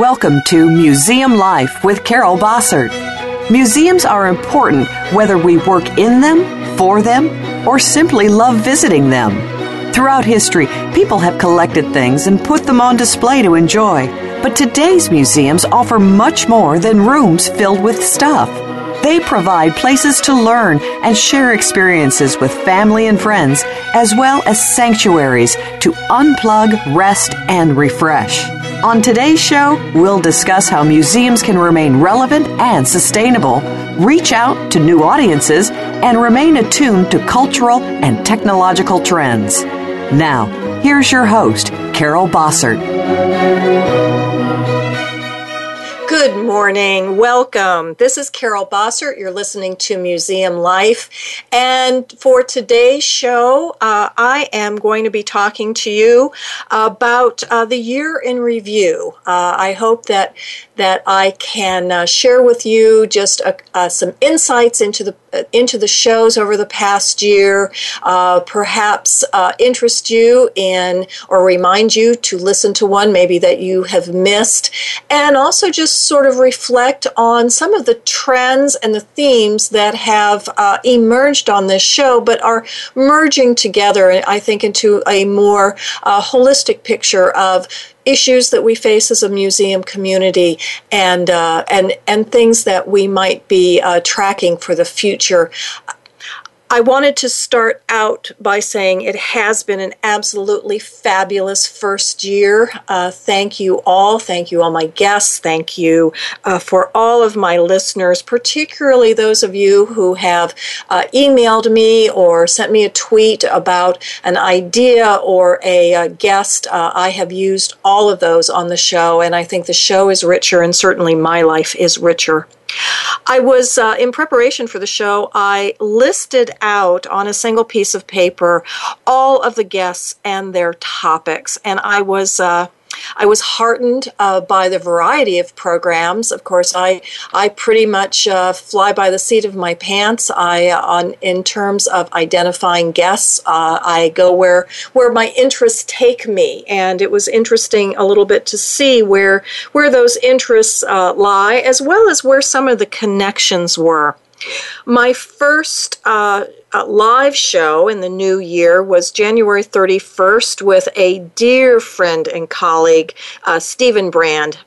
Welcome to Museum Life with Carol Bossert. Museums are important whether we work in them, for them, or simply love visiting them. Throughout history, people have collected things and put them on display to enjoy. But today's museums offer much more than rooms filled with stuff. They provide places to learn and share experiences with family and friends, as well as sanctuaries to unplug, rest, and refresh. On today's show, we'll discuss how museums can remain relevant and sustainable, reach out to new audiences, and remain attuned to cultural and technological trends. Now, here's your host, Carol Bossert. Good morning. Welcome. This is Carol Bossert. You're listening to Museum Life. And for today's show, uh, I am going to be talking to you about uh, the year in review. Uh, I hope that that I can uh, share with you just uh, uh, some insights into the into the shows over the past year, uh, perhaps uh, interest you in or remind you to listen to one maybe that you have missed, and also just sort of reflect on some of the trends and the themes that have uh, emerged on this show, but are merging together, I think, into a more holistic picture of issues that we face as a museum community and uh, and and things that we might be uh, tracking for the future. I wanted to start out by saying it has been an absolutely fabulous first year. Uh, thank you all. Thank you, all my guests. Thank you uh, for all of my listeners, particularly those of you who have uh, emailed me or sent me a tweet about an idea or a, a uh, guest. Uh, I have used all of those on the show, and I think the show is richer, and certainly my life is richer. I was, uh, in preparation for the show, I listed out on a single piece of paper all of the guests and their topics. And I was, uh, I was heartened uh, by the variety of programs. Of course, I I pretty much uh, fly by the seat of my pants. I uh, on in terms of identifying guests, uh, I go where where my interests take me, and it was interesting a little bit to see where where those interests uh, lie, as well as where some of the connections were. My first uh, uh, live show in the new year was January 31st with a dear friend and colleague, uh, Stephen Brand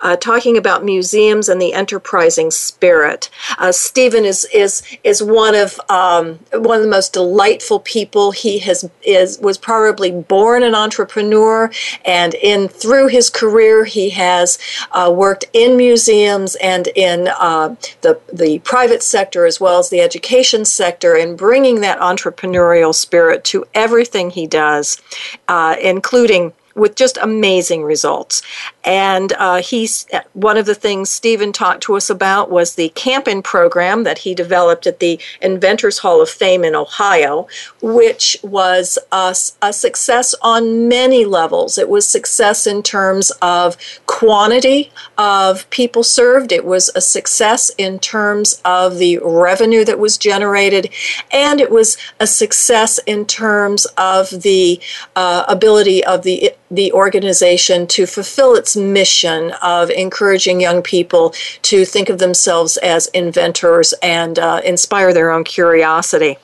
uh, talking about museums and the enterprising spirit. Uh, Stephen is is is one of um, one of the most delightful people. He has is was probably born an entrepreneur, and in through his career, he has uh, worked in museums and in uh, the the private sector as well as the education sector, and bringing that entrepreneurial spirit to everything he does, uh, including with just amazing results. And uh, he's one of the things Stephen talked to us about was the Camp-In program that he developed at the Inventors Hall of Fame in Ohio, which was a, a success on many levels. It was success in terms of quantity of people served. It was a success in terms of the revenue that was generated, and it was a success in terms of the uh, ability of the the organization to fulfill its mission of encouraging young people to think of themselves as inventors and uh, inspire their own curiosity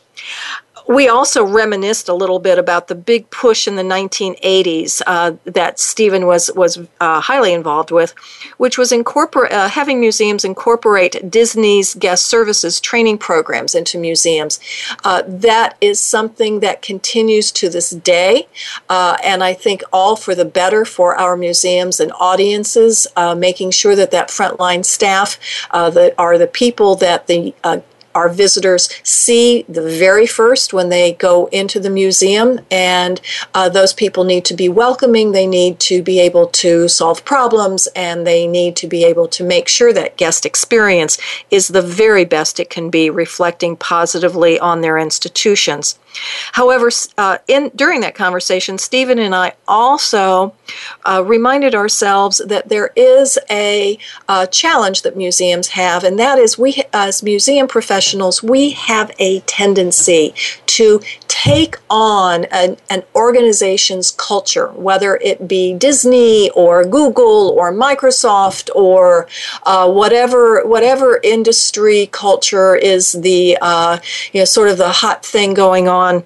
we also reminisced a little bit about the big push in the 1980s uh, that Stephen was was uh, highly involved with, which was uh, having museums incorporate Disney's guest services training programs into museums. Uh, that is something that continues to this day, uh, and I think all for the better for our museums and audiences, uh, making sure that that frontline staff that are the people that the our visitors see the very first when they go into the museum, and uh, those people need to be welcoming. They need to be able to solve problems, and they need to be able to make sure that guest experience is the very best it can be, reflecting positively on their institutions. However, uh, in during that conversation, Stephen and I also uh, reminded ourselves that there is a uh, challenge that museums have, and that is we, as museum professionals, we have a tendency to take on an, an organization's culture, whether it be Disney or Google or Microsoft or uh, whatever whatever industry culture is the uh, you know sort of the hot thing going on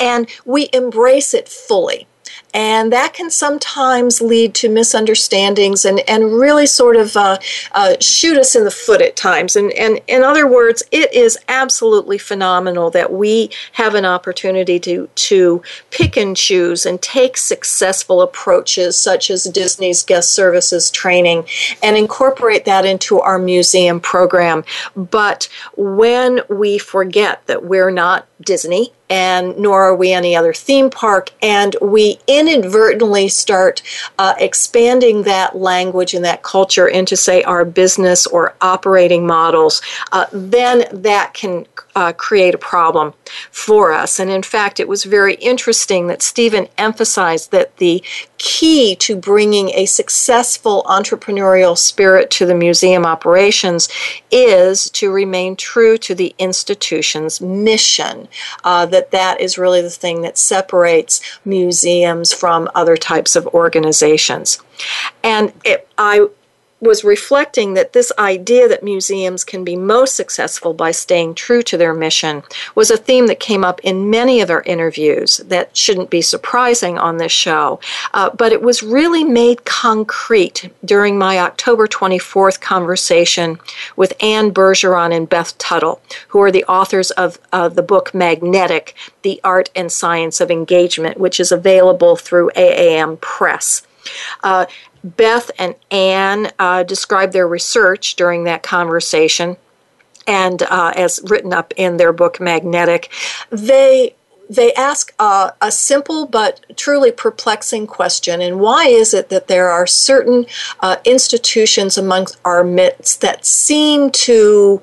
and we embrace it fully. And that can sometimes lead to misunderstandings and, and really sort of uh, uh, shoot us in the foot at times. And, and in other words, it is absolutely phenomenal that we have an opportunity to, to pick and choose and take successful approaches, such as Disney's guest services training, and incorporate that into our museum program. But when we forget that we're not Disney, and nor are we any other theme park. And we inadvertently start uh, expanding that language and that culture into, say, our business or operating models, uh, then that can uh, create a problem for us. And in fact, it was very interesting that Stephen emphasized that the key to bringing a successful entrepreneurial spirit to the museum operations is to remain true to the institution's mission. Uh, that that is really the thing that separates museums from other types of organizations. And it, I was reflecting that this idea that museums can be most successful by staying true to their mission was a theme that came up in many of our interviews that shouldn't be surprising on this show. Uh, but it was really made concrete during my October 24th conversation with Anne Bergeron and Beth Tuttle, who are the authors of uh, the book Magnetic The Art and Science of Engagement, which is available through AAM Press. Uh, Beth and Anne uh, described their research during that conversation, and uh, as written up in their book Magnetic, they they ask a, a, simple but truly perplexing question. And why is it that there are certain uh, institutions amongst our midst that seem to,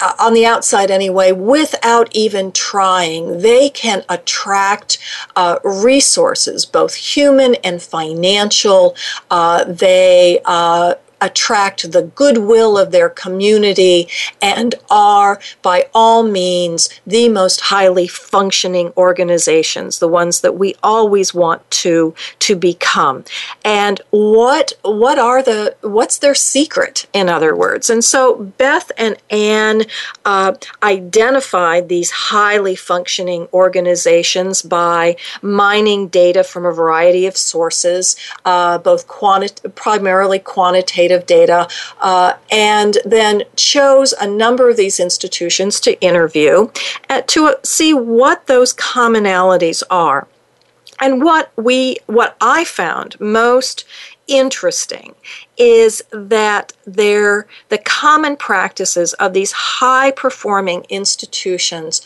uh, on the outside anyway, without even trying, they can attract uh, resources, both human and financial. Uh, they uh, attract the goodwill of their community and are, by all means, the most highly functioning organizations, the ones that we always want to, to become. And what, what are the, what's their secret, in other words? And so Beth and Anne uh, identified these highly functioning organizations by mining data from a variety of sources, uh, both quanti- primarily quantitative quantitative data, uh, and then chose a number of these institutions to interview uh, to see what those commonalities are. And what we, what I found most interesting is that the common practices of these high performing institutions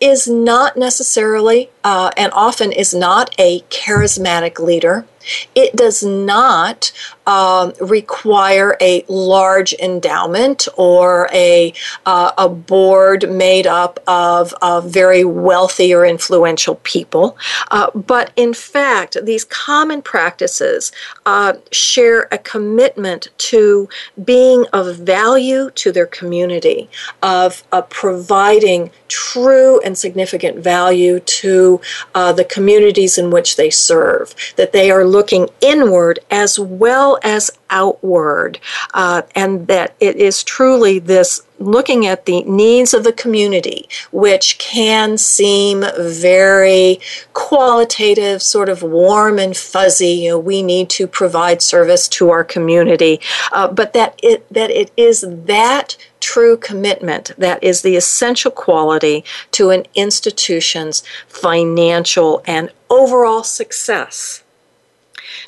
is not necessarily uh, and often is not a charismatic leader it does not um, require a large endowment or a, uh, a board made up of, of very wealthy or influential people. Uh, but in fact, these common practices uh, share a commitment to being of value to their community, of, of providing true and significant value to uh, the communities in which they serve, that they are looking inward as well as outward, uh, and that it is truly this looking at the needs of the community, which can seem very qualitative, sort of warm and fuzzy. You know, we need to provide service to our community, uh, but that it that it is that true commitment that is the essential quality to an institution's financial and overall success.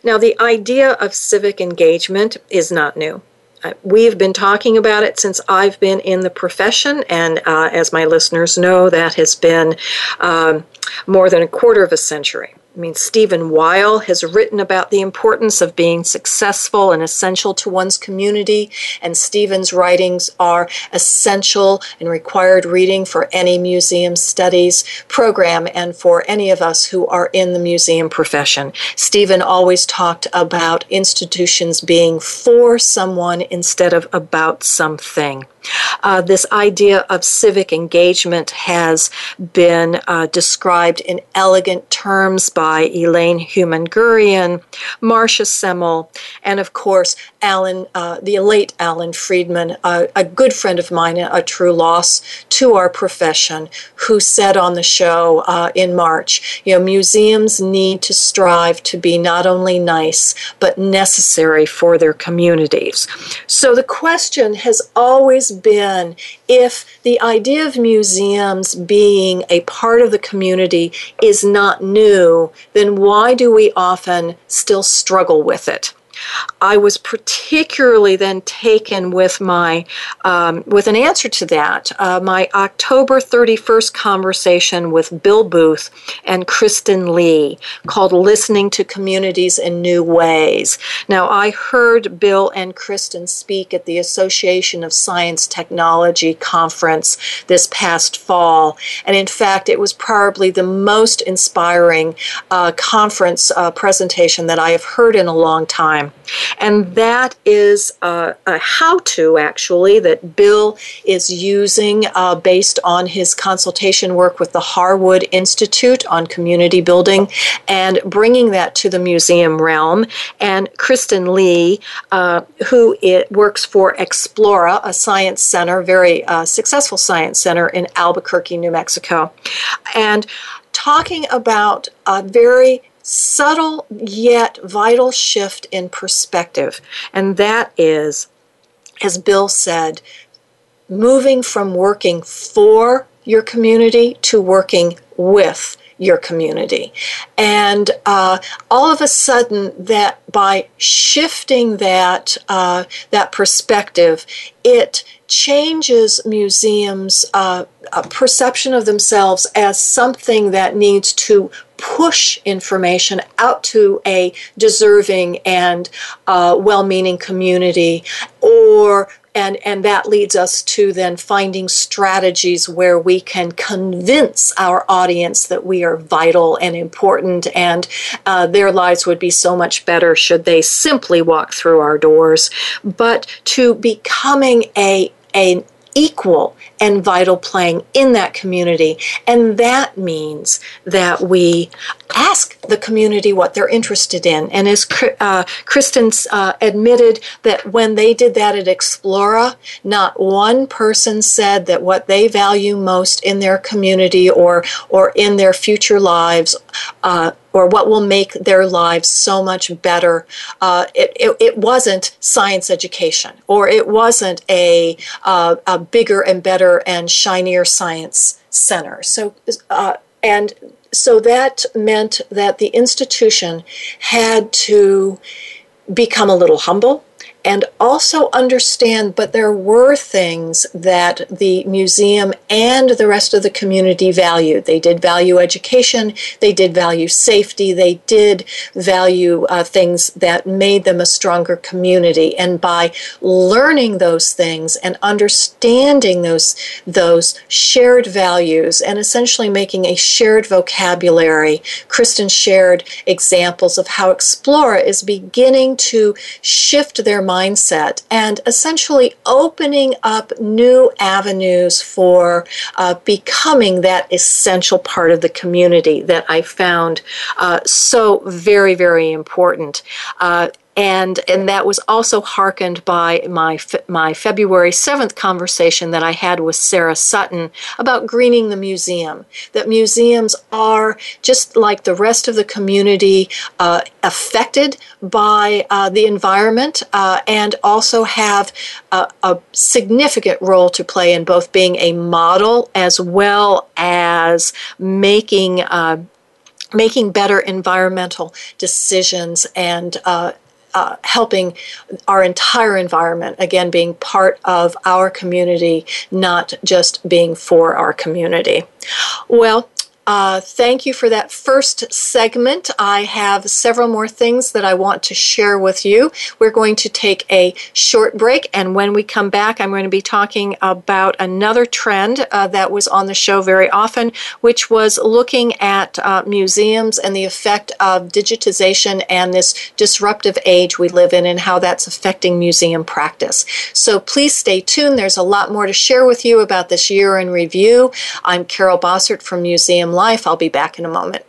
Now, the idea of civic engagement is not new. We've been talking about it since I've been in the profession, and uh, as my listeners know, that has been um, more than a quarter of a century. I mean, Stephen Weil has written about the importance of being successful and essential to one's community, and Stephen's writings are essential and required reading for any museum studies program and for any of us who are in the museum profession. Stephen always talked about institutions being for someone instead of about something. Uh, this idea of civic engagement has been uh, described in elegant terms by Elaine Heumann Gurian, Marcia Semmel, and of course, Alan, uh, the late Alan Friedman, a good friend of mine, a true loss to our profession, who said on the show uh, in March, you know, museums need to strive to be not only nice, but necessary for their communities. So the question has always been if the idea of museums being a part of the community is not new, then why do we often still struggle with it? I was particularly then taken with my um, with an answer to that. Uh, my October 31st conversation with Bill Booth and Kristen Lee called "Listening to Communities in New Ways." Now, I heard Bill and Kristen speak at the Association of Science Technology conference this past fall, and in fact, it was probably the most inspiring uh, conference uh, presentation that I have heard in a long time. And that is a, a how to actually that Bill is using uh, based on his consultation work with the Harwood Institute on community building and bringing that to the museum realm. And Kristen Lee, uh, who it works for Explora, a science center, very uh, successful science center in Albuquerque, New Mexico. And talking about a very subtle yet vital shift in perspective. And that is, as Bill said, moving from working for your community to working with your community. And uh, all of a sudden, that by shifting that uh, that perspective, it changes museums' uh, perception of themselves as something that needs to push information out to a deserving and uh, well-meaning community or and and that leads us to then finding strategies where we can convince our audience that we are vital and important and uh, their lives would be so much better should they simply walk through our doors. But to becoming a an equal and vital playing in that community. And that means that we ask the community what they're interested in. And as uh, Kristen uh, admitted that when they did that at Explora, not one person said that what they value most in their community or, or in their future lives uh, or what will make their lives so much better. Uh, it, it, it, wasn't science education, or it wasn't a, uh, a bigger and better and shinier science center. So, uh, and so that meant that the institution had to become a little humble and also understand but there were things that the museum and the rest of the community valued. They did value education they did value safety they did value uh, things that made them a stronger community. And by learning those things and understanding those those shared values and essentially making a shared vocabulary kristen shared examples of how explora is beginning to shift their mindset and essentially opening up new avenues for uh, becoming that essential part of the community that I found uh, so very, very important. And and that was also hearkened by my my February 7th conversation that I had with Sarah Sutton about greening the museum that museums are just like the rest of the community uh, affected by uh, the environment uh, and also have a, a, significant role to play in both being a model as well as making uh, making better environmental decisions and uh, uh, helping our entire environment, again, being part of our community, not just being for our community. Well, uh, thank you for that first segment. I have several more things that I want to share with you. We're going to take a short break, and when we come back, I'm going to be talking about another trend uh, that was on the show very often, which was looking at uh, museums and the effect of digitization and this disruptive age we live in and how that's affecting museum practice. So please stay tuned. There's a lot more to share with you about this year in review. I'm Carol Bossert from Museum life. I'll be back in a moment.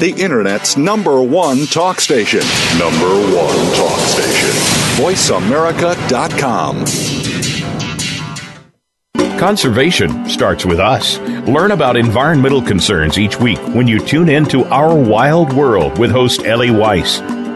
The Internet's number one talk station. Number one talk station. VoiceAmerica.com. Conservation starts with us. Learn about environmental concerns each week when you tune in to Our Wild World with host Ellie Weiss.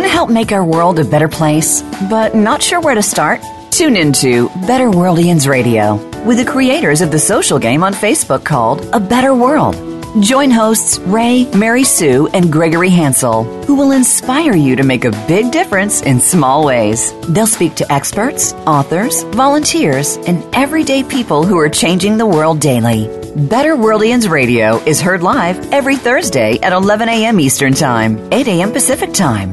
Want to help make our world a better place, but not sure where to start? Tune into Better Worldians Radio with the creators of the social game on Facebook called A Better World. Join hosts Ray, Mary Sue, and Gregory Hansel, who will inspire you to make a big difference in small ways. They'll speak to experts, authors, volunteers, and everyday people who are changing the world daily. Better Worldians Radio is heard live every Thursday at 11 a.m. Eastern Time, 8 a.m. Pacific Time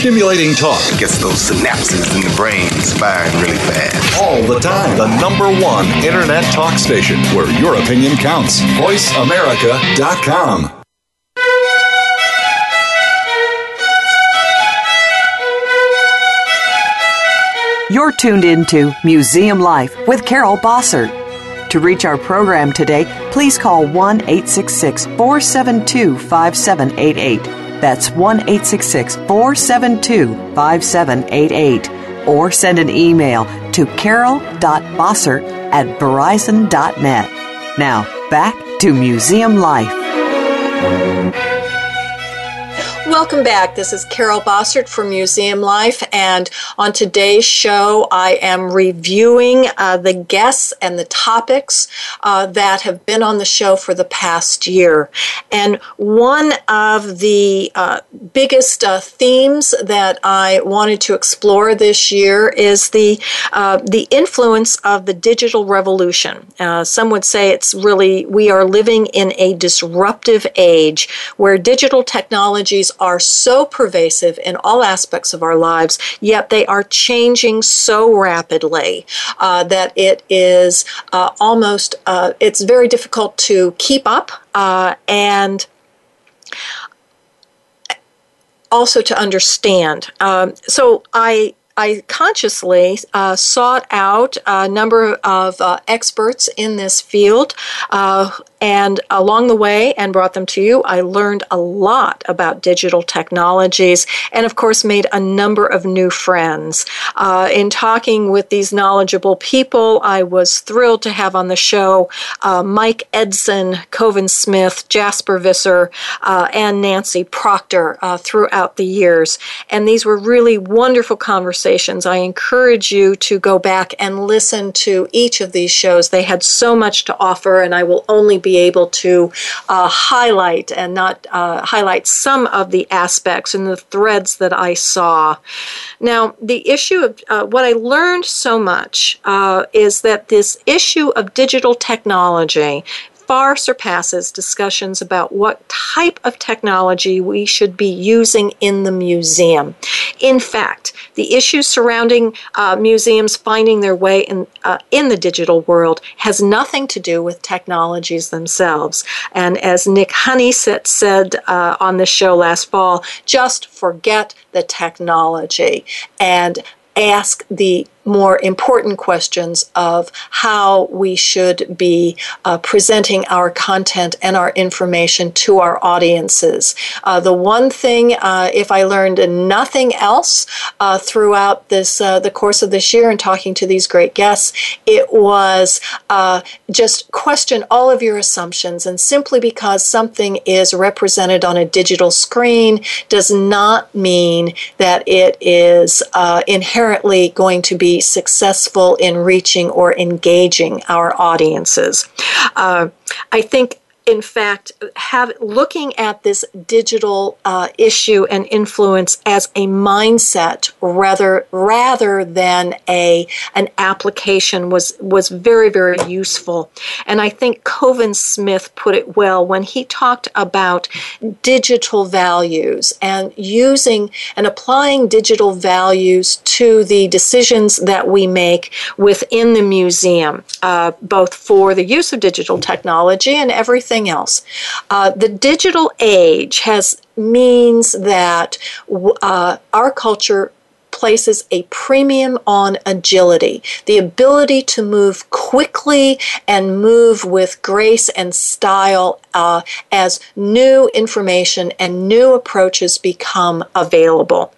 Stimulating talk. it Gets those synapses in the brain firing really fast. All the time. The number one internet talk station where your opinion counts. VoiceAmerica.com. You're tuned into Museum Life with Carol Bossert. To reach our program today, please call 1 866 472 5788. That's 1 866 472 5788. Or send an email to carol.bossert at verizon.net. Now, back to Museum Life. Welcome back. This is Carol Bossert from Museum Life, and on today's show, I am reviewing uh, the guests and the topics uh, that have been on the show for the past year. And one of the uh, biggest uh, themes that I wanted to explore this year is the uh, the influence of the digital revolution. Uh, some would say it's really we are living in a disruptive age where digital technologies are so pervasive in all aspects of our lives, yet they are changing so rapidly uh, that it is uh, almost uh, it's very difficult to keep up uh, and also to understand. Um, so I I consciously uh, sought out a number of uh, experts in this field uh, and along the way and brought them to you. I learned a lot about digital technologies and, of course, made a number of new friends. Uh, in talking with these knowledgeable people, I was thrilled to have on the show uh, Mike Edson, Koven Smith, Jasper Visser, uh, and Nancy Proctor uh, throughout the years. And these were really wonderful conversations. I encourage you to go back and listen to each of these shows. They had so much to offer, and I will only be be able to uh, highlight and not uh, highlight some of the aspects and the threads that I saw. Now, the issue of uh, what I learned so much uh, is that this issue of digital technology far surpasses discussions about what type of technology we should be using in the museum. In fact, the issues surrounding uh, museums finding their way in, uh, in the digital world has nothing to do with technologies themselves. And as Nik Honeysett said uh, on the show last fall, just forget the technology and ask the more important questions of how we should be uh, presenting our content and our information to our audiences. Uh, the one thing, uh, if I learned nothing else uh, throughout this uh, the course of this year and talking to these great guests, it was uh, just question all of your assumptions. And simply because something is represented on a digital screen does not mean that it is inherently going to be successful in reaching or engaging our audiences. Uh, I think in fact, have looking at this digital uh, issue and influence as a mindset rather rather than a an application was was very very useful. And I think Koven Smith put it well when he talked about digital values and using and applying digital values to the decisions that we make within the museum, uh, both for the use of digital technology and everything everything else. Uh, the digital age has means that uh, our culture places a premium on agility, the ability to move quickly and move with grace and style uh, as new information and new approaches become available.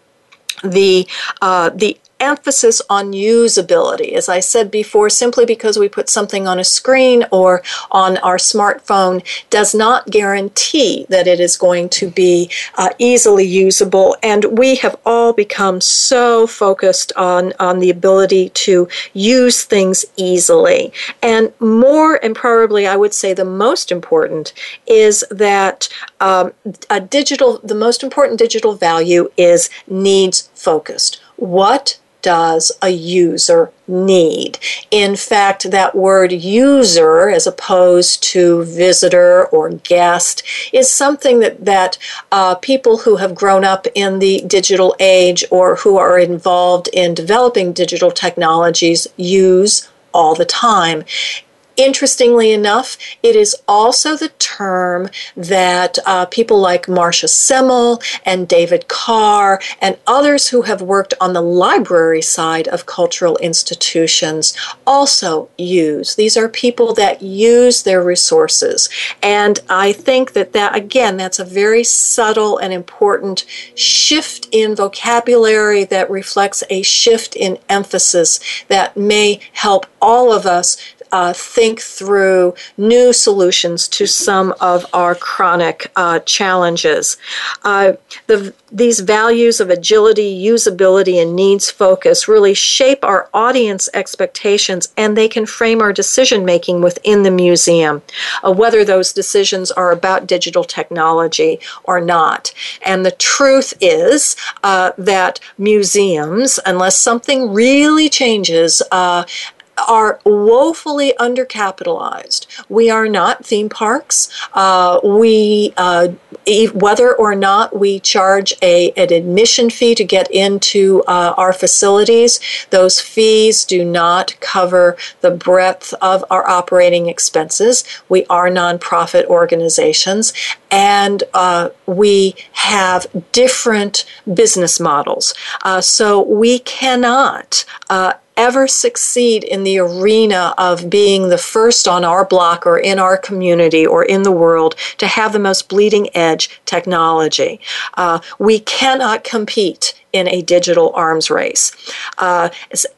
The uh, the emphasis on usability. As I said before, simply because we put something on a screen or on our smartphone does not guarantee that it is going to be uh, easily usable. And we have all become so focused on, on the ability to use things easily. And more, and probably I would say the most important, is that um, a digital, the most important digital value is needs focused. What does a user need? In fact, that word user, as opposed to visitor or guest, is something that, that uh, people who have grown up in the digital age or who are involved in developing digital technologies use all the time. Interestingly enough, it is also the term that uh, people like Marcia Semmel and David Carr and others who have worked on the library side of cultural institutions also use. These are people that use their resources. And I think that that, again, that's a very subtle and important shift in vocabulary that reflects a shift in emphasis that may help all of us uh, think through new solutions to some of our chronic uh, challenges. Uh, the, these values of agility, usability, and needs focus really shape our audience expectations and they can frame our decision making within the museum, uh, whether those decisions are about digital technology or not. And the truth is uh, that museums, unless something really changes, uh, are woefully undercapitalized. We are not theme parks. Uh, we, uh, whether or not we charge a, an admission fee to get into uh, our facilities, those fees do not cover the breadth of our operating expenses. We are nonprofit organizations, and uh, we have different business models. Uh, so we cannot uh, ever succeed in the arena of being the first on our block or in our community or in the world to have the most bleeding edge technology. Uh, we cannot compete in a digital arms race. Uh,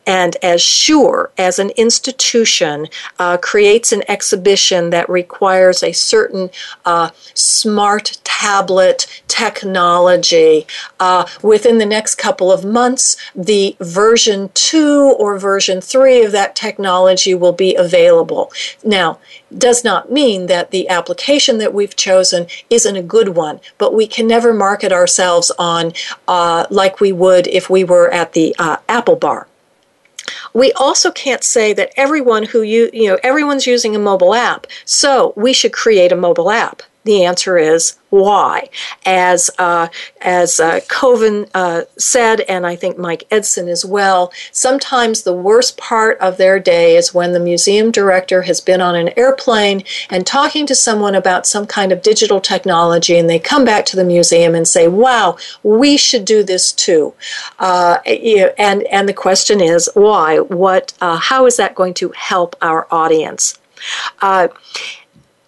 and as sure as an institution uh, creates an exhibition that requires a certain uh, smart tablet technology. Uh, within the next couple of months, the version 2 or version 3 of that technology will be available. Now, does not mean that the application that we've chosen isn't a good one, but we can never market ourselves on uh, like we would if we were at the uh, Apple bar. We also can't say that everyone who you you know everyone's using a mobile app so we should create a mobile app the answer is why. As uh, as uh, Koven uh, said, and I think Mike Edson as well, sometimes the worst part of their day is when the museum director has been on an airplane and talking to someone about some kind of digital technology, and they come back to the museum and say, "Wow, we should do this too." Uh, and and the question is why? What? Uh, how is that going to help our audience?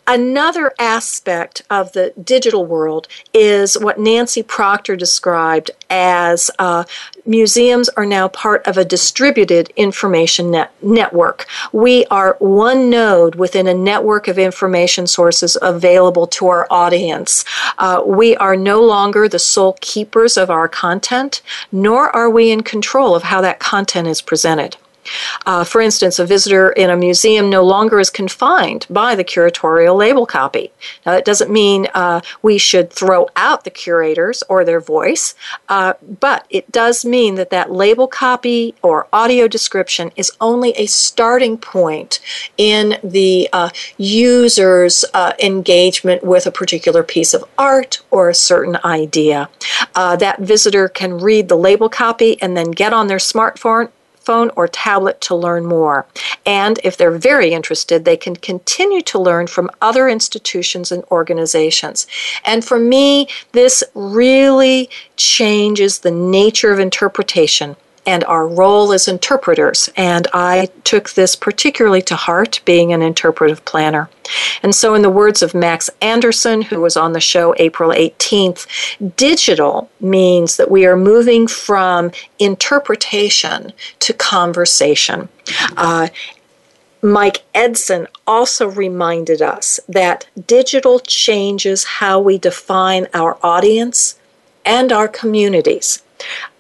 Another aspect of the digital world is what Nancy Proctor described as uh, museums are now part of a distributed information net- network. We are one node within a network of information sources available to our audience. Uh, we are no longer the sole keepers of our content, nor are we in control of how that content is presented. Uh, for instance, a visitor in a museum no longer is confined by the curatorial label copy. Now, that doesn't mean uh, we should throw out the curators or their voice, uh, but it does mean that that label copy or audio description is only a starting point in the uh, user's uh, engagement with a particular piece of art or a certain idea. Uh, that visitor can read the label copy and then get on their smartphone smartphone or tablet to learn more. And if they're very interested, they can continue to learn from other institutions and organizations. And for me, this really changes the nature of interpretation and our role as interpreters. And I took this particularly to heart, being an interpretive planner. And so, in the words of Max Anderson, who was on the show April 18th, digital means that we are moving from interpretation to conversation. Uh, Mike Edson also reminded us that digital changes how we define our audience and our communities.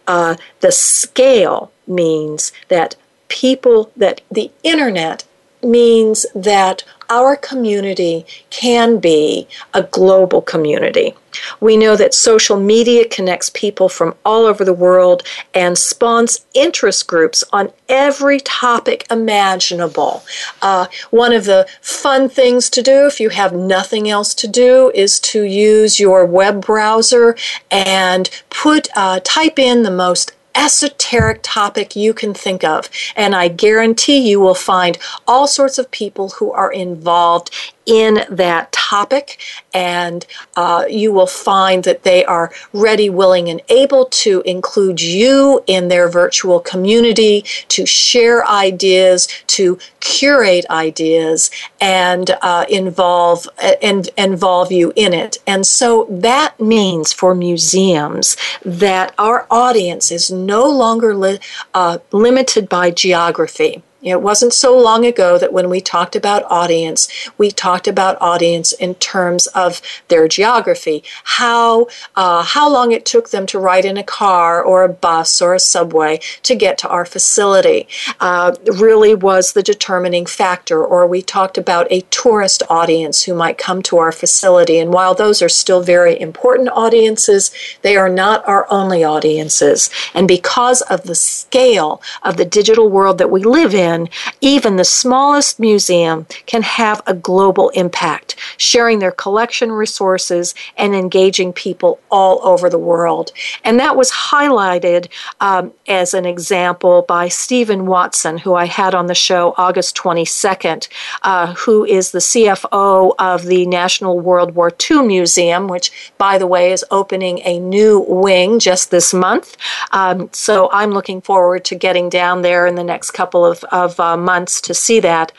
Uh, the scale means that people, that the internet means that our community can be a global community. We know that social media connects people from all over the world and spawns interest groups on every topic imaginable. Uh, one of the fun things to do if you have nothing else to do is to use your web browser and put uh, type in the most esoteric topic you can think of. And I guarantee you will find all sorts of people who are involved in that topic, and uh, you will find that they are ready, willing, and able to include you in their virtual community, to share ideas, to curate ideas, and uh, involve and involve you in it. And so that means for museums that our audience is no longer li- uh, limited by geography. It wasn't so long ago that when we talked about audience, we talked about audience in terms of their geography, how uh, how long it took them to ride in a car or a bus or a subway to get to our facility. Uh, really was the determining factor. Or we talked about a tourist audience who might come to our facility, and while those are still very important audiences, they are not our only audiences. And because of the scale of the digital world that we live in even the smallest museum can have a global impact, sharing their collection resources and engaging people all over the world. And that was highlighted um, as an example by Stephen Watson, who I had on the show August 22nd, uh, who is the CFO of the National World War II Museum, which, by the way, is opening a new wing just this month. Um, so I'm looking forward to getting down there in the next couple of, of uh, months to see that.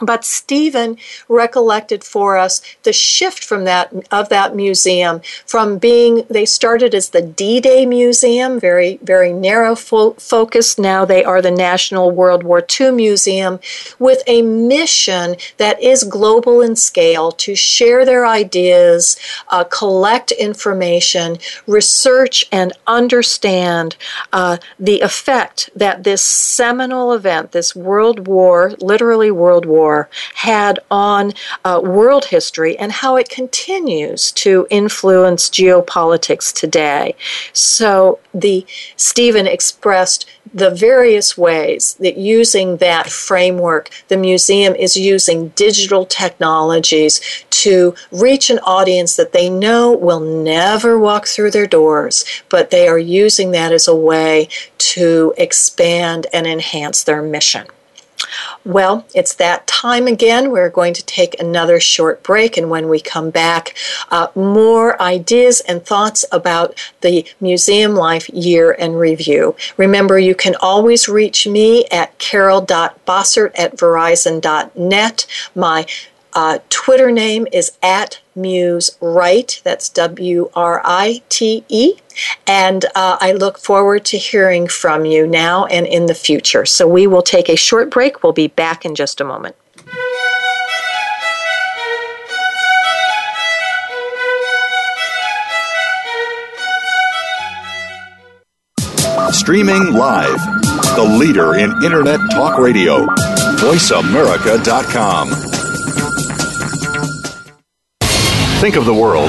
But Stephen recollected for us the shift from that of that museum from being they started as the D-Day Museum, very very narrow fo-. Now they are the National World War II Museum with a mission that is global in scale to share their ideas, uh, collect information, research, and understand uh, the effect that this seminal event, this World War, literally World War Had on uh, world history and how it continues to influence geopolitics today. So the Stephen expressed the various ways that using that framework, the museum is using digital technologies to reach an audience that they know will never walk through their doors, but they are using that as a way to expand and enhance their mission. Well, it's that time again. We're going to take another short break, and when we come back, uh, more ideas and thoughts about the Museum Life Year and Review. Remember, you can always reach me at carol.bossert at verizon.net. My uh, Twitter name is at Muse Write. That's W R I T E. And uh, I look forward to hearing from you now and in the future. So we will take a short break. We'll be back in just a moment. Streaming live, the leader in Internet Talk Radio, VoiceAmerica.com. Think of the world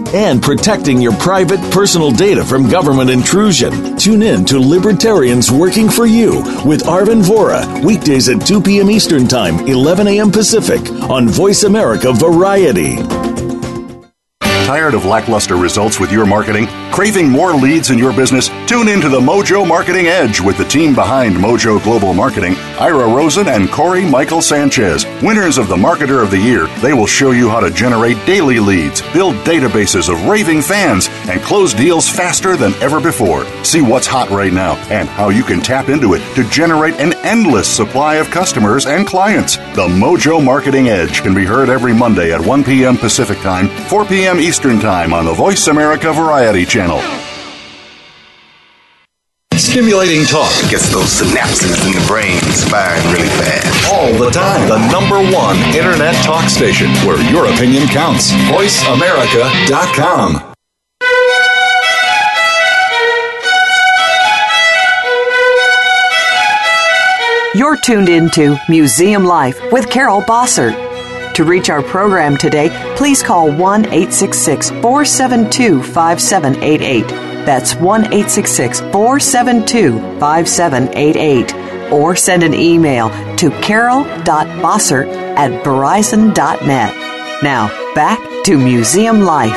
and protecting your private personal data from government intrusion. Tune in to Libertarians Working for You with Arvin Vora, weekdays at 2 p.m. Eastern Time, 11 a.m. Pacific, on Voice America Variety. Tired of lackluster results with your marketing? Craving more leads in your business? Tune into the Mojo Marketing Edge with the team behind Mojo Global Marketing, Ira Rosen and Corey Michael Sanchez. Winners of the Marketer of the Year, they will show you how to generate daily leads, build databases of raving fans, and close deals faster than ever before. See what's hot right now and how you can tap into it to generate an endless supply of customers and clients. The Mojo Marketing Edge can be heard every Monday at 1 p.m. Pacific Time, 4 p.m. Eastern Time on the Voice America Variety Channel. Stimulating talk. Gets those synapses in the brain firing really fast. All the time. The number one internet talk station where your opinion counts. VoiceAmerica.com. You're tuned into Museum Life with Carol Bossert. To reach our program today, please call 1 866 472 5788. That's 1 866 472 5788. Or send an email to carol.bossert at verizon.net. Now, back to Museum Life.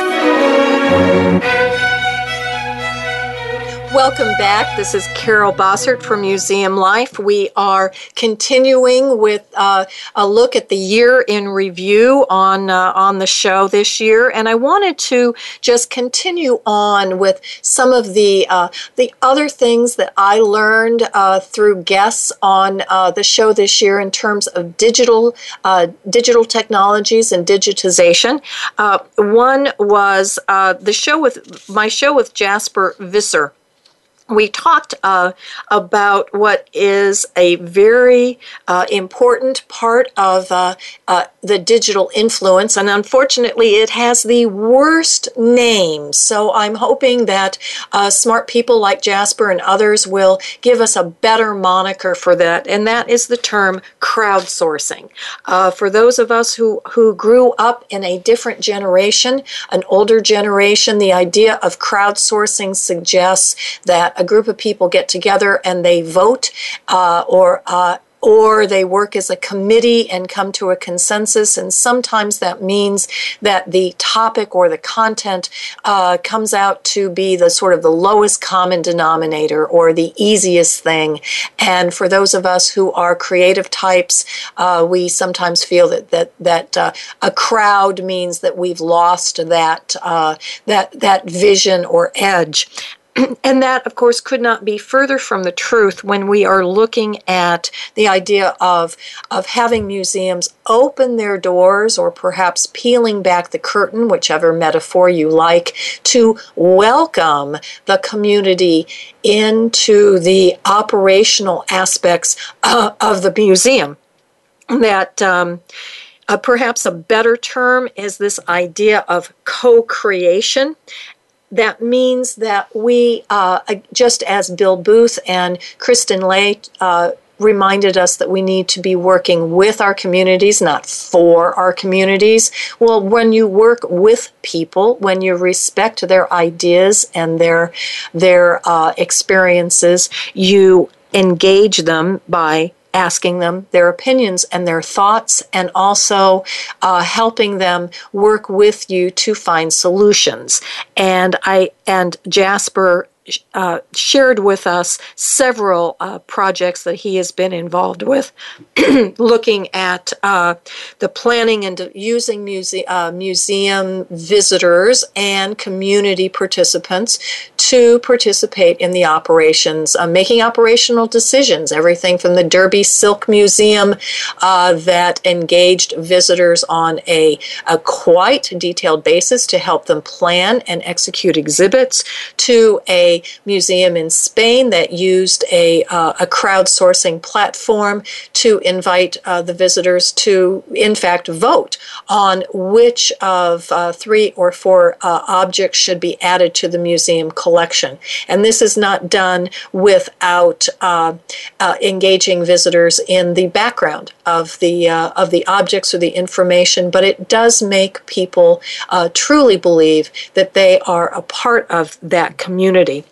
Welcome back. This is Carol Bossert from Museum Life. We are continuing with uh, a look at the year in review on uh, on the show this year, and I wanted to just continue on with some of the uh, the other things that I learned uh, through guests on uh, the show this year in terms of digital uh, digital technologies and digitization. one was the show with my show with Jasper Visser we talked uh, about what is a very uh, important part of uh, uh, the digital influence, and unfortunately, it has the worst name. So I'm hoping that uh, smart people like Jasper and others will give us a better moniker for that, and that is the term crowdsourcing. Uh, for those of us who, who grew up in a different generation, an older generation, the idea of crowdsourcing suggests that a group of people get together and they vote uh, or uh, or they work as a committee and come to a consensus. And sometimes that means that the topic or the content uh, comes out to be the sort of the lowest common denominator or the easiest thing. And for those of us who are creative types, uh, we sometimes feel that that that uh, a crowd means that we've lost that uh, that that vision or edge. and that, of course, could not be further from the truth when we are looking at the idea of, of having museums open their doors or perhaps peeling back the curtain, whichever metaphor you like, to welcome the community into the operational aspects uh, of the museum. That um, uh, perhaps a better term is this idea of co creation that means that we, uh, just as Bill Booth and Kristen Lay uh, reminded us that we need to be working with our communities, not for our communities. Well, when you work with people, when you respect their ideas and their their uh, experiences, you engage them by asking them their opinions and their thoughts, and also uh, helping them work with you to find solutions. And I and Jasper uh, shared with us several uh, projects that he has been involved with, looking at uh, the planning and using muse- uh, museum visitors and community participants to participate in the operations, uh, making operational decisions. Everything from the Derby Silk Museum uh, that engaged visitors on a, a quite detailed basis to help them plan and execute exhibits, to a museum in Spain that used a, uh, a crowdsourcing platform to invite uh, the visitors to, in fact, vote on which of uh, three or four uh, objects should be added to the museum collection. And this is not done without uh, uh, engaging visitors in the background of the of the objects or the information, but it does make people truly believe that they are a part of that community.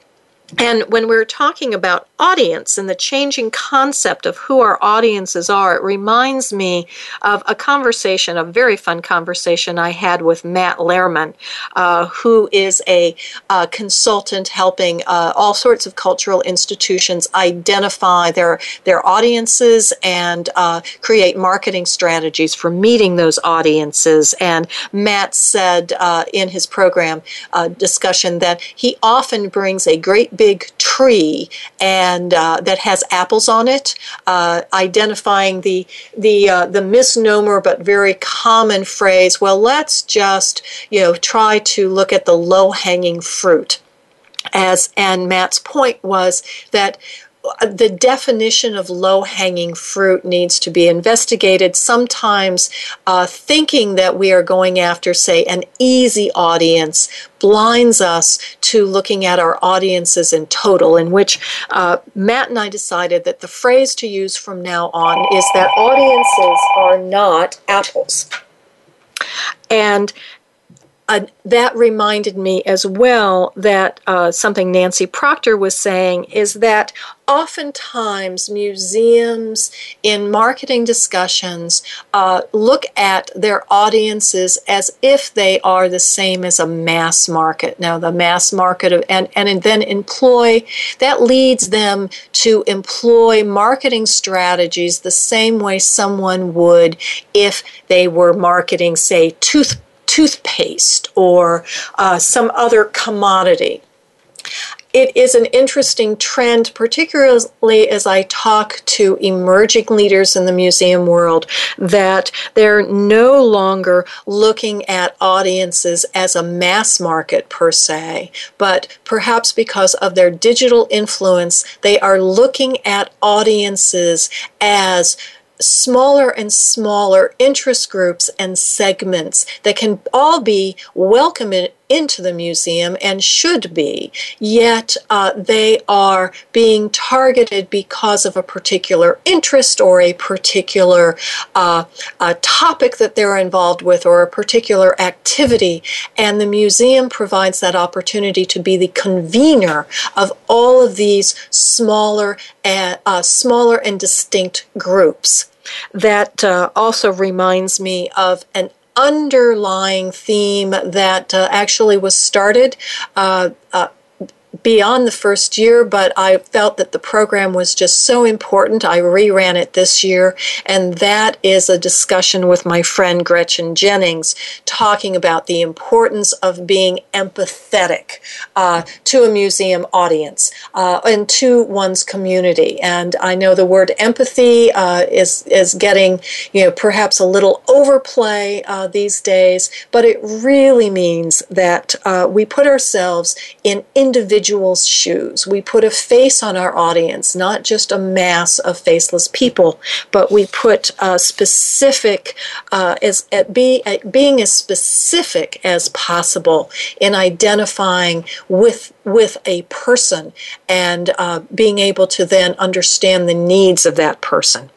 And when we're talking about audience and the changing concept of who our audiences are, it reminds me of a conversation, a very fun conversation I had with Matt Lehrman, uh, who is a uh, consultant helping uh, all sorts of cultural institutions identify their, their audiences and uh, create marketing strategies for meeting those audiences. And Matt said uh, in his program discussion that he often brings a great big tree and uh, that has apples on it, uh, identifying the the uh, the misnomer but very common phrase. Well, let's just you know try to look at the low hanging fruit. As and Matt's point was that the definition of low hanging fruit needs to be investigated. Sometimes uh, thinking that we are going after, say, an easy audience blinds us to looking at our audiences in total, in which uh, Matt and I decided that the phrase to use from now on is that audiences are not apples. And uh, that reminded me as well that uh, something Nancy Proctor was saying is that oftentimes museums in marketing discussions uh, look at their audiences as if they are the same as a mass market. Now, the mass market, of, and, and then employ, that leads them to employ marketing strategies the same way someone would if they were marketing, say, toothpaste toothpaste or uh, some other commodity. it is an interesting trend, particularly as I talk to emerging leaders in the museum world, that they're no longer looking at audiences as a mass market per se, but perhaps because of their digital influence, they are looking at audiences as smaller and smaller interest groups and segments that can all be welcome in, into the museum and should be, yet uh, they are being targeted because of a particular interest or a particular uh, a topic that they're involved with or a particular activity. And the museum provides that opportunity to be the convener of all of these smaller and, uh, smaller and distinct groups. That uh, also reminds me of an underlying theme that uh, actually was started uh, uh, beyond the first year, but I felt that the program was just so important. I reran it this year, and that is a discussion with my friend Gretchen Jennings talking about the importance of being empathetic uh, to a museum audience uh, and to one's community. And I know the word empathy uh, is is getting you know perhaps a little overplay uh, these days, but it really means that uh, we put ourselves in individual individual's shoes. We put a face on our audience, not just a mass of faceless people, but we put a specific, uh, as at, be, at being as specific as possible in identifying with with a person and uh, being able to then understand the needs of that person.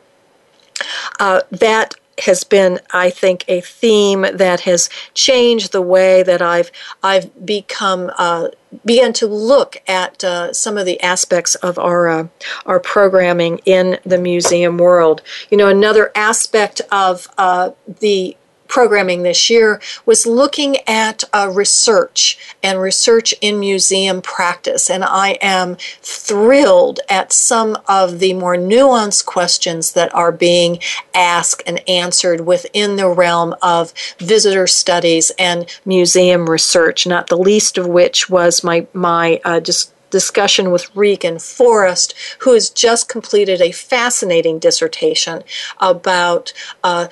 Uh, that has been, I think, a theme that has changed the way that I've I've become uh, began to look at uh, some of the aspects of our uh, our programming in the museum world. You know, another aspect of uh, the programming this year was looking at uh, research and research in museum practice. And I am thrilled at some of the more nuanced questions that are being asked and answered within the realm of visitor studies and museum research, not the least of which was my, my uh, just discussion with Regan Forrest, who has just completed a fascinating dissertation about uh,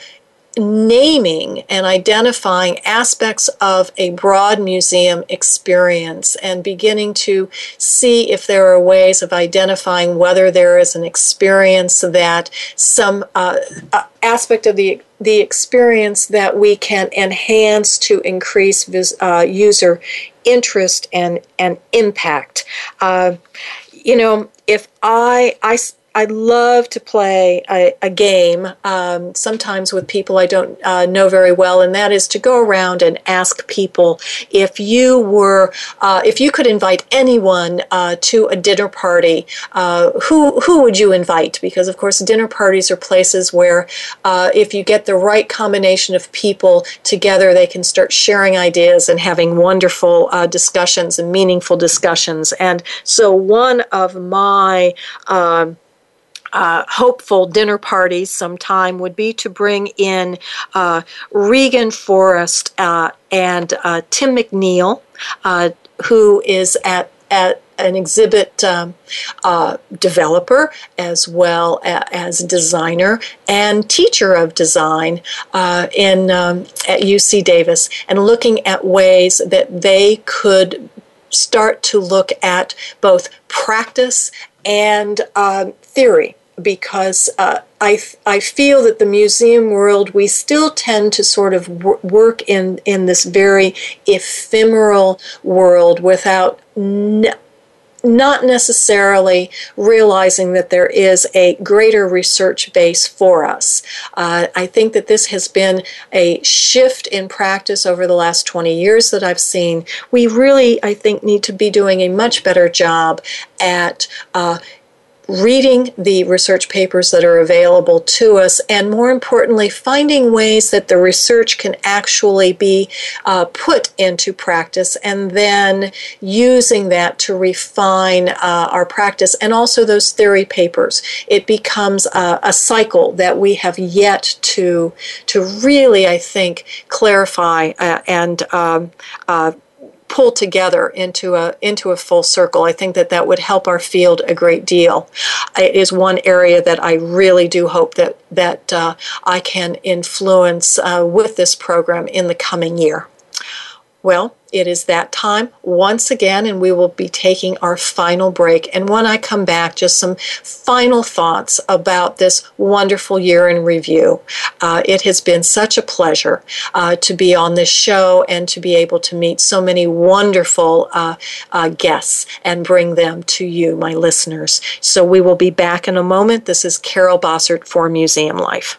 naming and identifying aspects of a broad museum experience and beginning to see if there are ways of identifying whether there is an experience that some uh, uh, aspect of the the experience that we can enhance to increase vis, uh, user interest and and impact. Uh, you know, if I I I love to play a, a game, um, sometimes with people I don't uh, know very well, and that is to go around and ask people if you were, uh, if you could invite anyone uh, to a dinner party, uh, who who would you invite? Because of course, dinner parties are places where, uh, if you get the right combination of people together, they can start sharing ideas and having wonderful uh, discussions and meaningful discussions. And so, one of my um, uh, hopeful dinner parties sometime would be to bring in uh, Regan Forrest uh, and uh, Tim McNeil, uh, who is at, at an exhibit um, uh, developer as well as designer and teacher of design in um, at UC Davis, and looking at ways that they could start to look at both practice and um, theory because uh, I, I feel that the museum world, we still tend to sort of work in, in this very ephemeral world without not necessarily realizing that there is a greater research base for us. Uh, I think that this has been a shift in practice over the last 20 years that I've seen. We really, I think, need to be doing a much better job at uh, reading the research papers that are available to us, and more importantly, finding ways that the research can actually be uh, put into practice, and then using that to refine uh, our practice and also those theory papers. It becomes a, a cycle that we have yet to to really, I think, clarify uh, and um, uh, pull together into a into a full circle. I think that that would help our field a great deal. It is one area that I really do hope that that uh, I can influence uh, with this program in the coming year. Well, it is that time once again, and we will be taking our final break. And when I come back, just some final thoughts about this wonderful year in review. Uh, it has been such a pleasure uh, to be on this show and to be able to meet so many wonderful uh, uh guests and bring them to you, my listeners. So we will be back in a moment. This is Carol Bossert for Museum Life.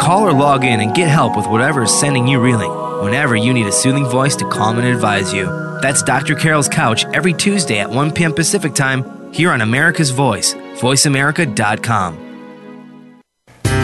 Call or log in and get help with whatever is sending you reeling whenever you need a soothing voice to calm and advise you. That's Dr. Carol's Couch every Tuesday at 1 p.m. Pacific Time here on America's Voice, voiceamerica.com.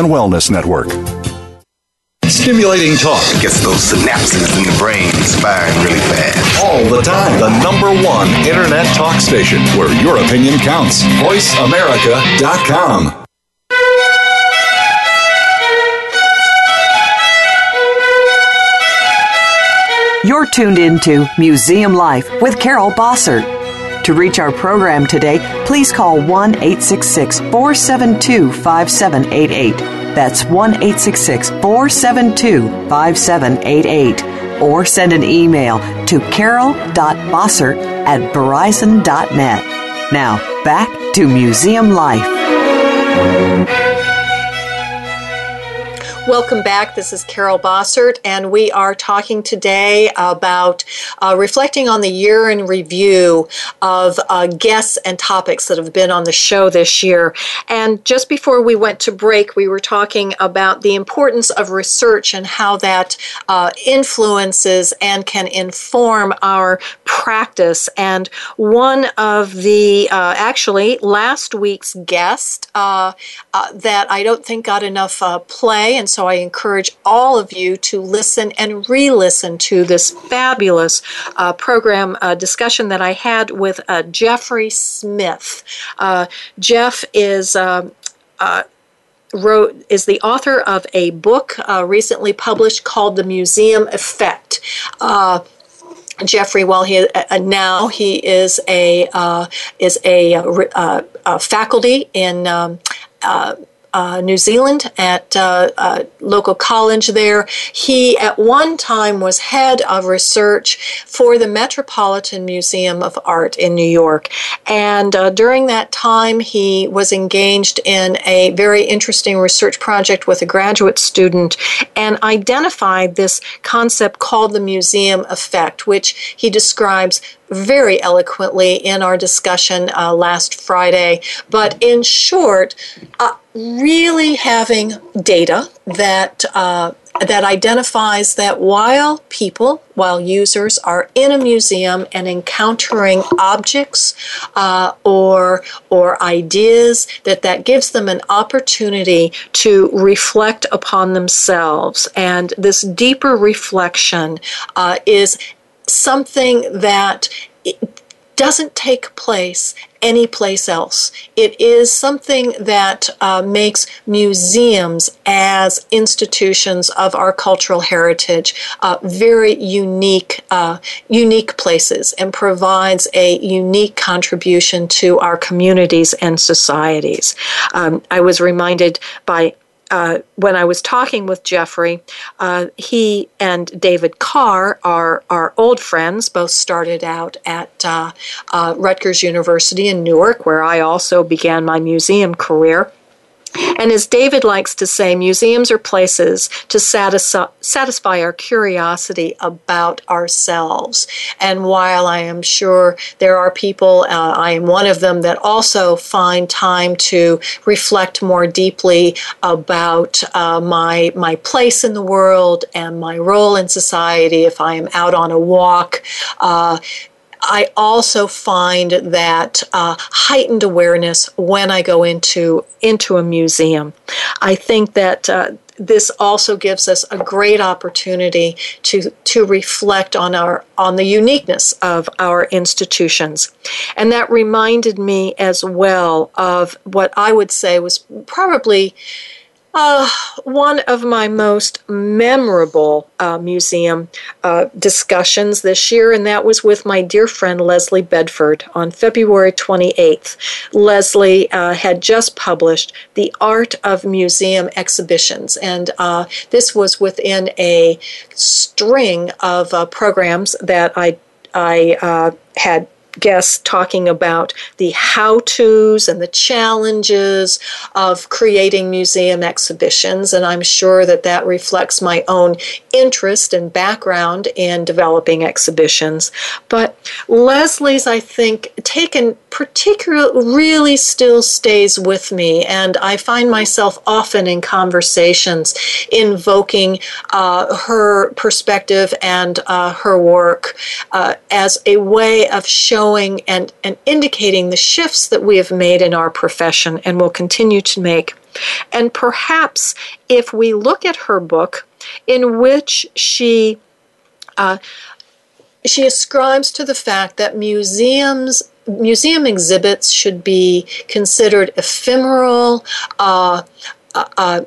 and Wellness Network. Stimulating talk gets those synapses in the brain firing really fast. All the time. The number one internet talk station where your opinion counts. VoiceAmerica.com. You're tuned into Museum Life with Carol Bossert. To reach our program today, please call 1 866 472 5788. That's 1 866 472 5788. Or send an email to carol.bossert at verizon.net. Now, back to Museum Life. Welcome back. This is Carol Bossert, and we are talking today about uh, reflecting on the year in review of uh, guests and topics that have been on the show this year. And just before we went to break, we were talking about the importance of research and how that uh, influences and can inform our practice. And one of the, uh, actually, last week's guest uh, uh, that I don't think got enough play, and so so I encourage all of you to listen and re listen to this fabulous uh, program uh, discussion that I had with uh, Jeffrey Smith. Uh, Jeff is. Um, uh, wrote is the author of a book uh, recently published called The Museum Effect. Jeffrey, while he uh, now he is a uh, is a, uh, faculty in um, uh, New Zealand at uh, a local college there. He at one time was head of research for the Metropolitan Museum of Art in New York. And uh, during that time, he was engaged in a very interesting research project with a graduate student and identified this concept called the museum effect, which he describes very eloquently in our discussion uh, last Friday. But in short, uh, really having data that uh, that identifies that while people, while users are in a museum and encountering objects uh, or or ideas, that that gives them an opportunity to reflect upon themselves, and this deeper reflection uh, is something that doesn't take place anyplace else. It is something that uh, makes museums as institutions of our cultural heritage uh, very unique, uh, unique places, and provides a unique contribution to our communities and societies. Um, I was reminded by uh, when I was talking with Jeffrey, uh, he and David Carr are, are old friends, both started out at uh, uh Rutgers University in Newark, where I also began my museum career. And as David likes to say, museums are places to satisfy, our curiosity about ourselves. And while I am sure there are people, uh, I am one of them, that also find time to reflect more deeply about uh, my, my place in the world and my role in society if I am out on a walk. Uh, I also find that uh, heightened awareness when I go into into a museum. I think that uh, this also gives us a great opportunity to to reflect on our on the uniqueness of our institutions and that reminded me as well of what I would say was probably uh, one of my most memorable uh, museum uh, discussions this year, and that was with my dear friend Leslie Bedford on February 28th. Leslie uh, had just published The Art of Museum Exhibitions, and uh, this was within a string of uh, programs that I I had guests talking about the how to's and the challenges of creating museum exhibitions. And I'm sure that that reflects my own interest and background in developing exhibitions. But Leslie's, I think, taken particular really still stays with me. And I find myself often in conversations invoking uh, her perspective and uh, her work uh, as a way of showing and, and indicating the shifts that we have made in our profession and will continue to make. And perhaps if we look at her book, in which she uh, she ascribes to the fact that museums museum exhibits should be considered ephemeral, uh, uh, uh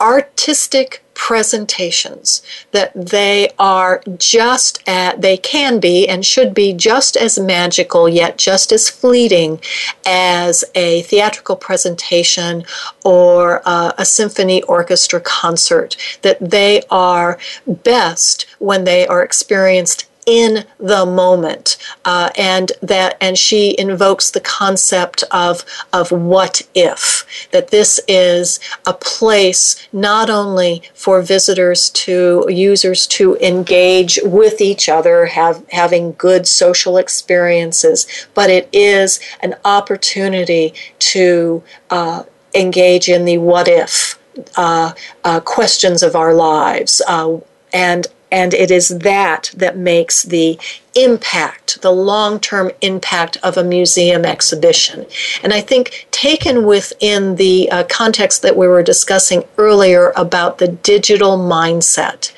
artistic presentations that they are just at they can be and should be just as magical yet just as fleeting as a theatrical presentation or uh, a symphony orchestra concert. That they are best when they are experienced in the moment uh, and that and she invokes the concept of of what if that this is a place not only for visitors to users to engage with each other have having good social experiences but it is an opportunity to uh, engage in the what if uh, uh questions of our lives uh, and and it is that that makes the impact, the long term impact of a museum exhibition. And I think, taken within the uh, context that we were discussing earlier about the digital mindset,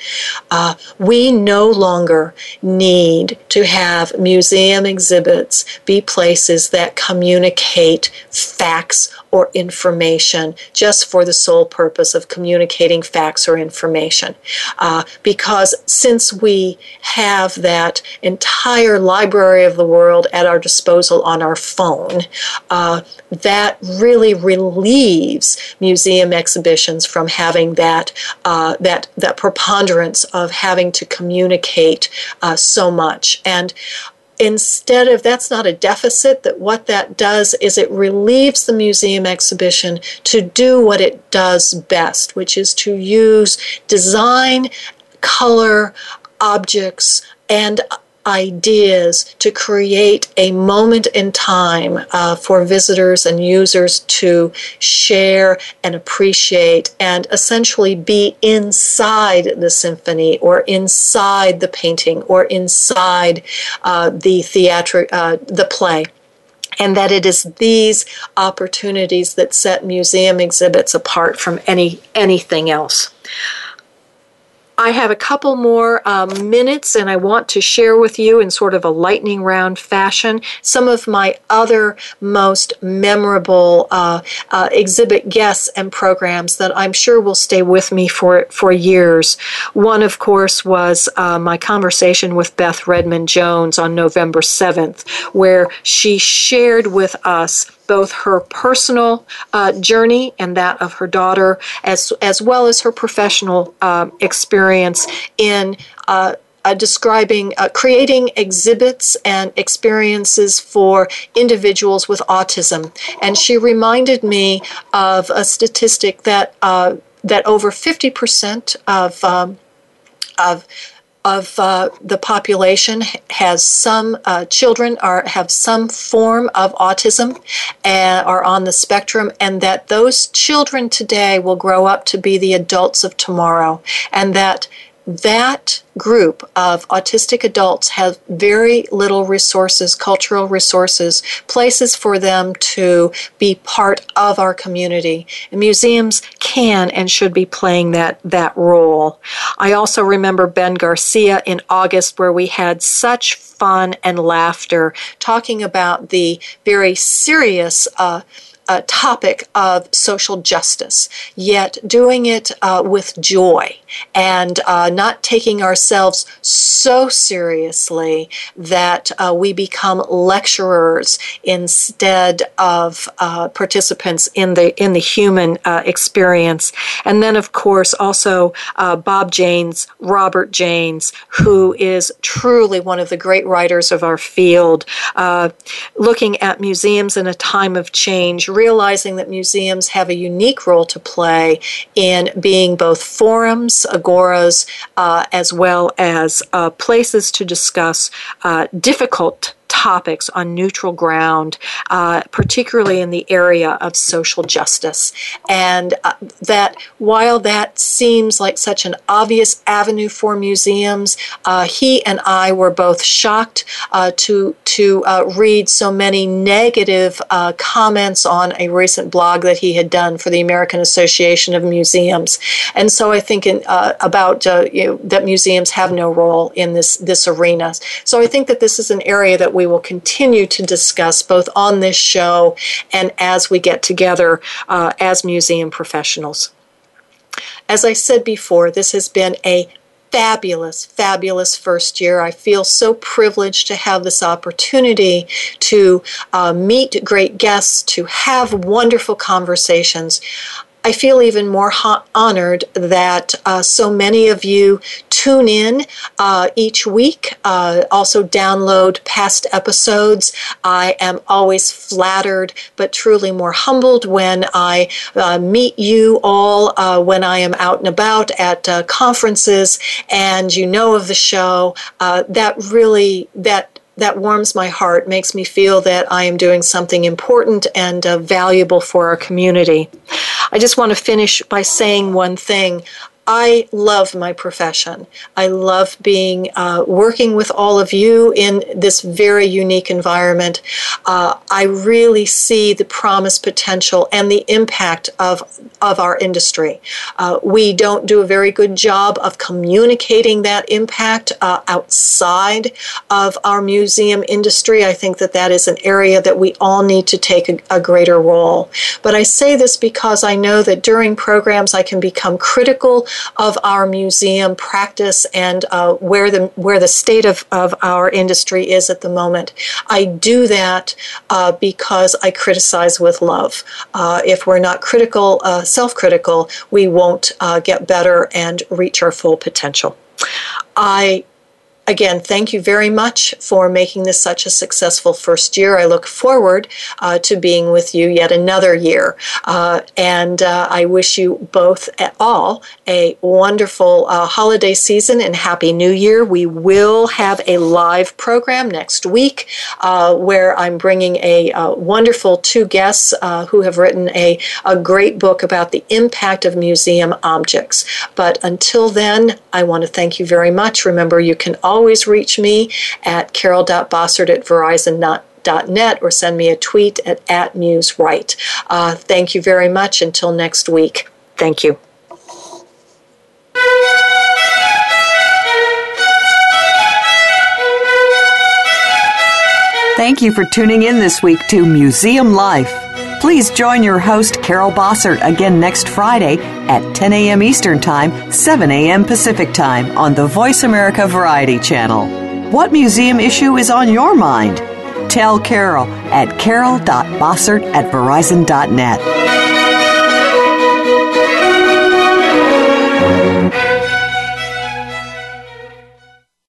uh, we no longer need to have museum exhibits be places that communicate facts or information just for the sole purpose of communicating facts or information. Uh, because since we have that entire entire library of the world at our disposal on our phone, uh, that really relieves museum exhibitions from having that uh, that that preponderance of having to communicate uh, so much. And instead of that's not a deficit that what that does is it relieves the museum exhibition to do what it does best which is to use design color objects and ideas to create a moment in time uh, for visitors and users to share and appreciate and essentially be inside the symphony or inside the painting or inside uh, the theatric uh, the play. And that it is these opportunities that set museum exhibits apart from any anything else I have a couple more um, minutes and I want to share with you in sort of a lightning round fashion some of my other most memorable uh, uh, exhibit guests and programs that I'm sure will stay with me for, for years. One, of course, was uh, my conversation with Beth Redmond Jones on November 7th, where she shared with us both her personal uh, journey and that of her daughter, as as well as her professional uh, experience in. Uh, uh, describing creating exhibits and experiences for individuals with autism, and she reminded me of a statistic that uh, that over fifty percent of um, of of uh, the population has some uh, children are have some form of autism and are on the spectrum and that those children today will grow up to be the adults of tomorrow and that that group of autistic adults have very little resources, cultural resources, places for them to be part of our community. And museums can and should be playing that, that role. I also remember Ben Garcia in August where we had such fun and laughter talking about the very serious uh, uh, topic of social justice, yet doing it uh, with joy and uh, not taking ourselves so seriously that uh, we become lecturers instead of uh, participants in the in the human uh, experience. And then, of course, also Bob Janes, Robert Janes, who is truly one of the great writers of our field, looking at museums in a time of change realizing that museums have a unique role to play in being both forums, agoras, uh, as well as uh, places to discuss uh, difficult topics on neutral ground, uh, particularly in the area of social justice. And uh, that while that seems like such an obvious avenue for museums, uh, he and I were both shocked uh, to to uh, read so many negative uh, comments on a recent blog that he had done for the American Association of Museums. And so I think in, about you know, that museums have no role in this this arena. So I think that this is an area that we will continue to discuss both on this show and as we get together uh, as museum professionals. As I said before, this has been a fabulous, fabulous first year. I feel so privileged to have this opportunity to uh, meet great guests, to have wonderful conversations. I feel even more honored that uh, so many of you tune in uh, each week, uh, also download past episodes. I am always flattered, but truly more humbled when I uh, meet you all uh, when I am out and about at uh, conferences and you know of the show. that really, that that warms my heart, makes me feel that I am doing something important and uh, valuable for our community. I just want to finish by saying one thing. I love my profession. I love being uh, working with all of you in this very unique environment. Uh, I really see the promise, potential, and the impact of of our industry. Uh, we don't do a very good job of communicating that impact uh, outside of our museum industry. I think that that is an area that we all need to take a, a greater role. But I say this because I know that during programs I can become critical of our museum practice and uh, where the where the state of, of our industry is at the moment. I do that uh, because I criticize with love. Uh, if we're not critical, uh, self-critical, we won't uh, get better and reach our full potential. I again, thank you very much for making this such a successful first year. I look forward uh, to being with you yet another year. Uh, and uh, I wish you both all a wonderful uh, holiday season and Happy New Year. We will have a live program next week uh, where I'm bringing a uh, wonderful two guests who have written a, a great book about the impact of museum objects. But until then, I want to thank you very much. Remember, you can always always reach me at carol.bossert at verizon.net or send me a tweet at, at MuseWrite. Uh, thank you very much. Until next week, thank you. Thank you for tuning in this week to Museum Life. Please join your host, Carol Bossert, again next Friday at 10 a.m. Eastern Time, 7 a.m. Pacific Time on the Voice America Variety Channel. What museum issue is on your mind? Tell Carol at carol.bossert at verizon.net.